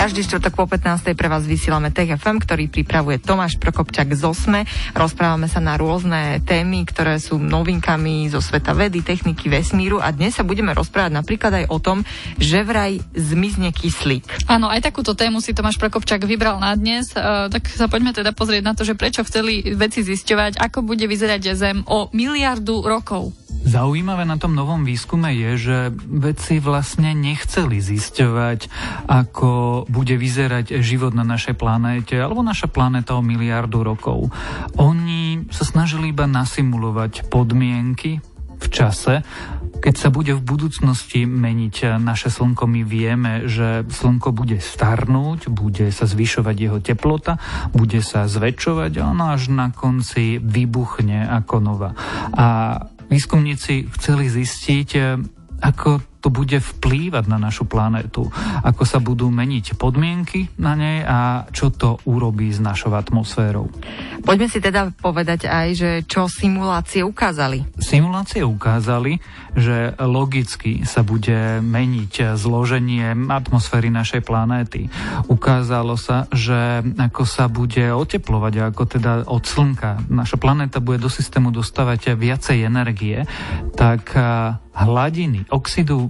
Každý štvrtok po 15. pre vás vysielame Tech FM, ktorý pripravuje Tomáš Prokopčak z OSME. Rozprávame sa na rôzne témy, ktoré sú novinkami zo sveta vedy, techniky, vesmíru a dnes sa budeme rozprávať napríklad aj o tom, že vraj zmizne kyslík. Áno, aj takúto tému si Tomáš Prokopčak vybral na dnes, uh, tak sa poďme teda pozrieť na to, že prečo chceli veci zisťovať, ako bude vyzerať Zem o miliardu rokov. Zaujímavé na tom novom výskume je, že vedci vlastne nechceli zisťovať, ako bude vyzerať život na našej planéte alebo naša planéta o miliardu rokov. Oni sa snažili iba nasimulovať podmienky v čase, keď sa bude v budúcnosti meniť naše slnko, my vieme, že slnko bude starnúť, bude sa zvyšovať jeho teplota, bude sa zväčšovať a ono až na konci vybuchne ako nova. A výskumníci chceli zistiť, ako to bude vplývať na našu planétu, ako sa budú meniť podmienky na nej a čo to urobí s našou atmosférou. Poďme si teda povedať aj, že čo simulácie ukázali. Simulácie ukázali, že logicky sa bude meniť zloženie atmosféry našej planéty. Ukázalo sa, že ako sa bude oteplovať, ako teda od slnka naša planéta bude do systému dostávať viacej energie, tak hladiny oxidu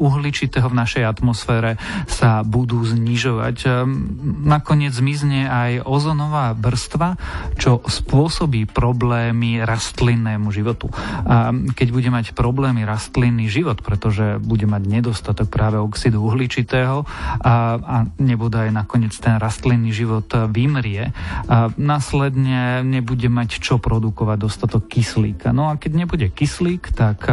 uhličitého v našej atmosfére sa budú znižovať. Ehm, nakoniec zmizne aj ozonová vrstva, čo spôsobí problémy rastlinnému životu. A keď bude mať problémy rastlinný život, pretože bude mať nedostatok práve oxidu uhličitého a, a nebude aj nakoniec ten rastlinný život vymrie, a následne nebude mať čo produkovať dostatok kyslíka. No a keď nebude kyslík, tak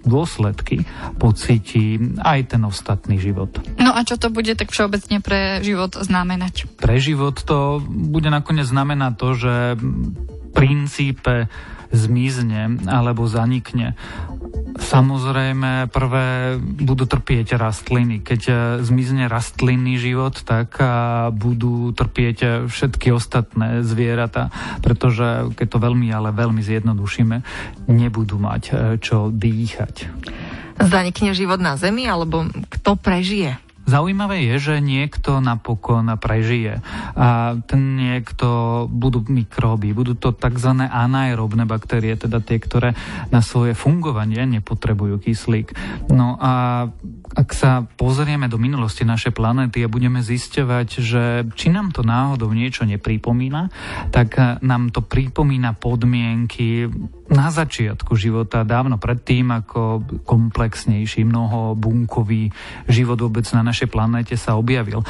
dôsledky pocíti aj ten ostatný život. No a čo to bude tak všeobecne pre život znamenať? Pre život to bude nakoniec znamenať to, že princípe zmizne alebo zanikne. Samozrejme, prvé budú trpieť rastliny. Keď e, zmizne rastlinný život, tak budú trpieť všetky ostatné zvieratá, pretože keď to veľmi, ale veľmi zjednodušíme, nebudú mať e, čo dýchať. Zanikne život na Zemi, alebo kto prežije? Zaujímavé je, že niekto napokon prežije. A ten niekto budú mikróby, budú to tzv. anaerobné baktérie, teda tie, ktoré na svoje fungovanie nepotrebujú kyslík. No a ak sa pozrieme do minulosti našej planéty a budeme zisťovať, že či nám to náhodou niečo nepripomína, tak nám to pripomína podmienky na začiatku života, dávno predtým, ako komplexnejší, mnoho bunkový život vôbec na našej planéte sa objavil.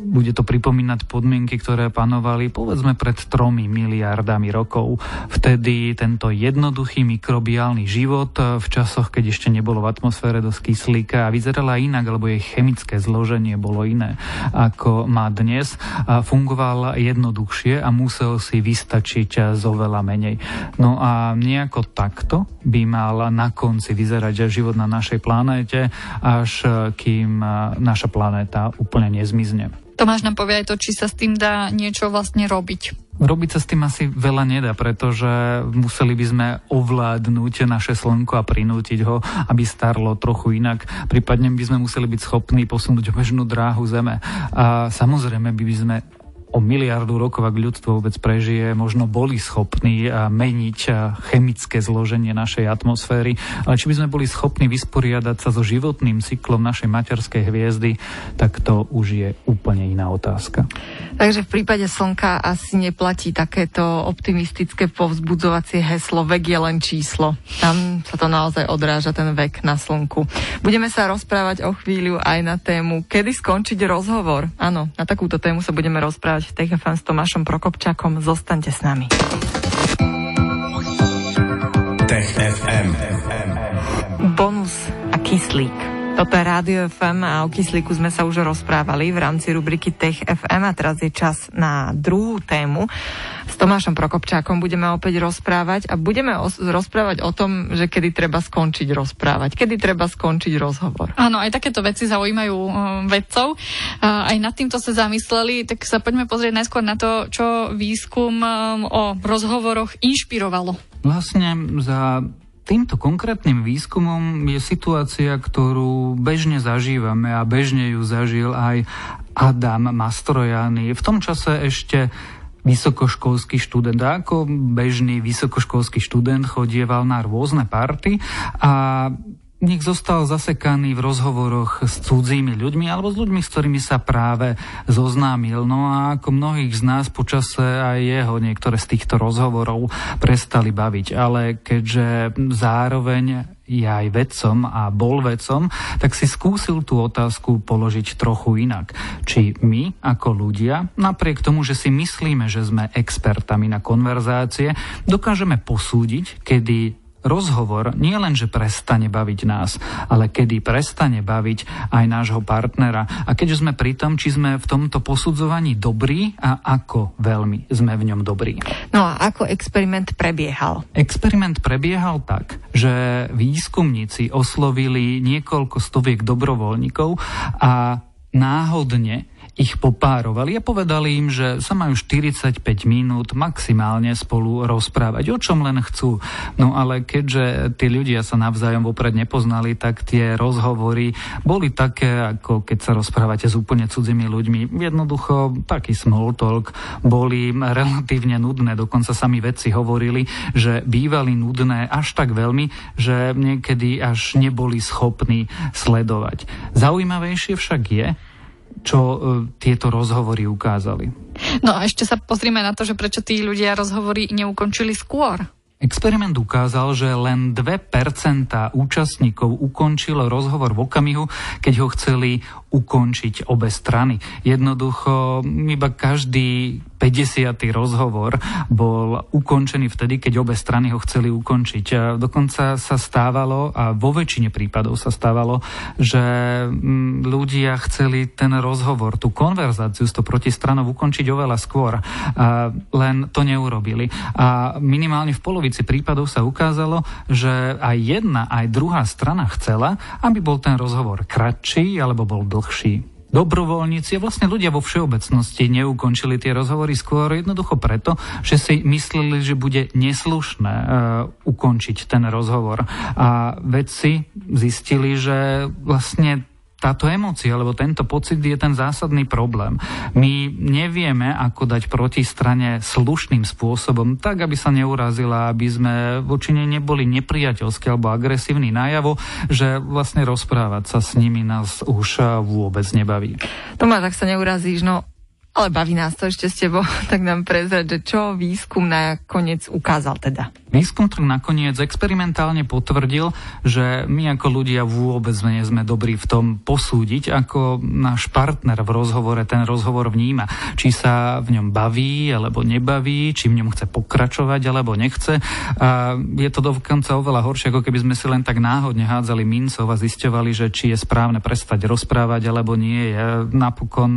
Bude to pripomínať podmienky, ktoré panovali povedzme pred tromi miliardami rokov. Vtedy tento jednoduchý mikrobiálny život v časoch, keď ešte nebolo v atmosfére dosť kyslíka a vyzerala inak, alebo jej chemické zloženie bolo iné ako má dnes, fungoval jednoduchšie a musel si vystačiť zo veľa menej. No a nejako takto by mal na konci vyzerať život na našej planéte, až e, kým e, naša planéta úplne nezmizne. Tomáš nám povie aj to, či sa s tým dá niečo vlastne robiť. Robiť sa s tým asi veľa nedá, pretože museli by sme ovládnuť naše slnko a prinútiť ho, aby starlo trochu inak. Prípadne by sme museli byť schopní posunúť bežnú dráhu Zeme. A samozrejme by sme o miliardu rokov, ak ľudstvo vôbec prežije, možno boli schopní meniť chemické zloženie našej atmosféry, ale či by sme boli schopní vysporiadať sa so životným cyklom našej materskej hviezdy, tak to už je úplne iná otázka. Takže v prípade Slnka asi neplatí takéto optimistické povzbudzovacie heslo vek je len číslo. Tam sa to naozaj odráža ten vek na Slnku. Budeme sa rozprávať o chvíľu aj na tému, kedy skončiť rozhovor. Áno, na takúto tému sa budeme rozprávať v TFM s Tomášom Prokopčakom. Zostaňte s nami. Tech FM. Bonus a kyslík. Toto je Rádio FM a o kyslíku sme sa už rozprávali v rámci rubriky Tech FM a teraz je čas na druhú tému. S Tomášom Prokopčákom budeme opäť rozprávať a budeme os- rozprávať o tom, že kedy treba skončiť rozprávať, kedy treba skončiť rozhovor. Áno, aj takéto veci zaujímajú um, vedcov. Uh, aj nad týmto sa zamysleli, tak sa poďme pozrieť najskôr na to, čo výskum um, o rozhovoroch inšpirovalo. Vlastne za týmto konkrétnym výskumom je situácia, ktorú bežne zažívame a bežne ju zažil aj Adam Mastrojany. V tom čase ešte vysokoškolský študent. A ako bežný vysokoškolský študent chodieval na rôzne party a nech zostal zasekaný v rozhovoroch s cudzími ľuďmi alebo s ľuďmi, s ktorými sa práve zoznámil. No a ako mnohých z nás počase aj jeho niektoré z týchto rozhovorov prestali baviť. Ale keďže zároveň je aj vedcom a bol vedcom, tak si skúsil tú otázku položiť trochu inak. Či my, ako ľudia, napriek tomu, že si myslíme, že sme expertami na konverzácie, dokážeme posúdiť, kedy rozhovor nie len, že prestane baviť nás, ale kedy prestane baviť aj nášho partnera. A keďže sme pri tom, či sme v tomto posudzovaní dobrí a ako veľmi sme v ňom dobrí. No a ako experiment prebiehal? Experiment prebiehal tak, že výskumníci oslovili niekoľko stoviek dobrovoľníkov a náhodne ich popárovali a povedali im, že sa majú 45 minút maximálne spolu rozprávať, o čom len chcú. No ale keďže tí ľudia sa navzájom vopred nepoznali, tak tie rozhovory boli také, ako keď sa rozprávate s úplne cudzými ľuďmi. Jednoducho taký small talk boli relatívne nudné, dokonca sami vedci hovorili, že bývali nudné až tak veľmi, že niekedy až neboli schopní sledovať. Zaujímavejšie však je, čo e, tieto rozhovory ukázali. No a ešte sa pozrime na to, že prečo tí ľudia rozhovory neukončili skôr. Experiment ukázal, že len 2% účastníkov ukončilo rozhovor v okamihu, keď ho chceli ukončiť obe strany. Jednoducho iba každý 50. rozhovor bol ukončený vtedy, keď obe strany ho chceli ukončiť. A dokonca sa stávalo, a vo väčšine prípadov sa stávalo, že mm, ľudia chceli ten rozhovor, tú konverzáciu s to protistranou ukončiť oveľa skôr. A len to neurobili. A minimálne v polovici prípadov sa ukázalo, že aj jedna, aj druhá strana chcela, aby bol ten rozhovor kratší alebo bol dlhší dobrovoľníci vlastne ľudia vo všeobecnosti neukončili tie rozhovory skôr jednoducho preto, že si mysleli, že bude neslušné uh, ukončiť ten rozhovor. A vedci zistili, že vlastne táto emócia, alebo tento pocit je ten zásadný problém. My nevieme, ako dať protistrane slušným spôsobom, tak, aby sa neurazila, aby sme voči nej neboli nepriateľskí alebo agresívni najavo, že vlastne rozprávať sa s nimi nás už vôbec nebaví. Tomáš, ak sa neurazíš, no ale baví nás to ešte s tebou, tak nám prezrať, že čo výskum nakoniec ukázal teda. Výskum tak nakoniec experimentálne potvrdil, že my ako ľudia vôbec nie sme dobrí v tom posúdiť, ako náš partner v rozhovore ten rozhovor vníma. Či sa v ňom baví alebo nebaví, či v ňom chce pokračovať alebo nechce. A je to dokonca oveľa horšie, ako keby sme si len tak náhodne hádzali mincov a zisťovali, že či je správne prestať rozprávať alebo nie je. Napokon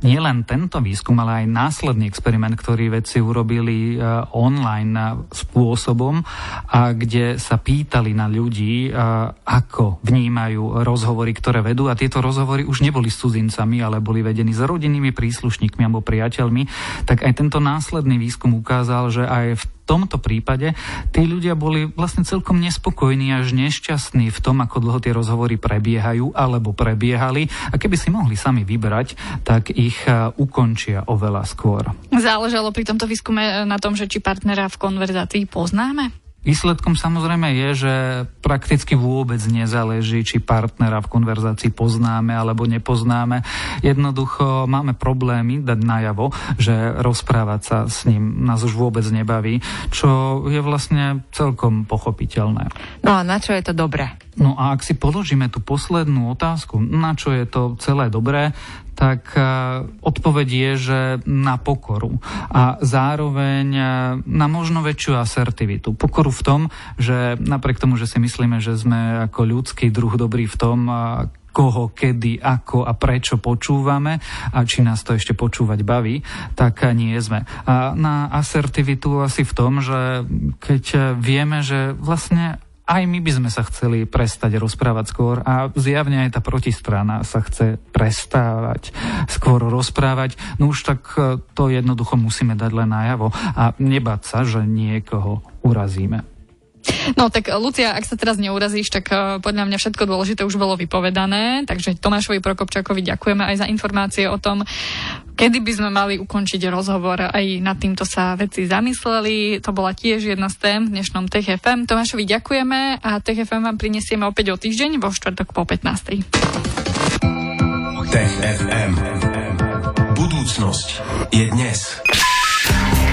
nielen tento výskum, ale aj následný experiment, ktorý vedci urobili e, online spôsobom, a kde sa pýtali na ľudí, e, ako vnímajú rozhovory, ktoré vedú. A tieto rozhovory už neboli s cudzincami, ale boli vedení s rodinnými príslušníkmi alebo priateľmi. Tak aj tento následný výskum ukázal, že aj v tomto prípade tí ľudia boli vlastne celkom nespokojní až nešťastní v tom, ako dlho tie rozhovory prebiehajú alebo prebiehali a keby si mohli sami vybrať, tak ich e, ukončia oveľa skôr. Záležalo pri tomto výskume na tom, že či partnera v konverzácii poznáme? Výsledkom samozrejme je, že prakticky vôbec nezáleží, či partnera v konverzácii poznáme alebo nepoznáme. Jednoducho máme problémy dať najavo, že rozprávať sa s ním nás už vôbec nebaví, čo je vlastne celkom pochopiteľné. No a na čo je to dobré? No a ak si položíme tú poslednú otázku, na čo je to celé dobré, tak e, odpoveď je, že na pokoru a zároveň e, na možno väčšiu asertivitu. Pokoru v tom, že napriek tomu, že si myslíme, že sme ako ľudský druh dobrý v tom, koho, kedy, ako a prečo počúvame a či nás to ešte počúvať baví, tak nie sme. A na asertivitu asi v tom, že keď vieme, že vlastne aj my by sme sa chceli prestať rozprávať skôr a zjavne aj tá protistrana sa chce prestávať skôr rozprávať. No už tak e, to jednoducho musíme dať len najavo a nebať sa, že niekoho urazíme. No tak Lucia, ak sa teraz neurazíš, tak uh, podľa mňa všetko dôležité už bolo vypovedané, takže Tomášovi Prokopčakovi ďakujeme aj za informácie o tom, kedy by sme mali ukončiť rozhovor. Aj nad týmto sa veci zamysleli. To bola tiež jedna z tém v dnešnom Tech FM. Tomášovi ďakujeme a Tech FM vám prinesieme opäť o týždeň vo štvrtok po 15. Tech. Budúcnosť je dnes.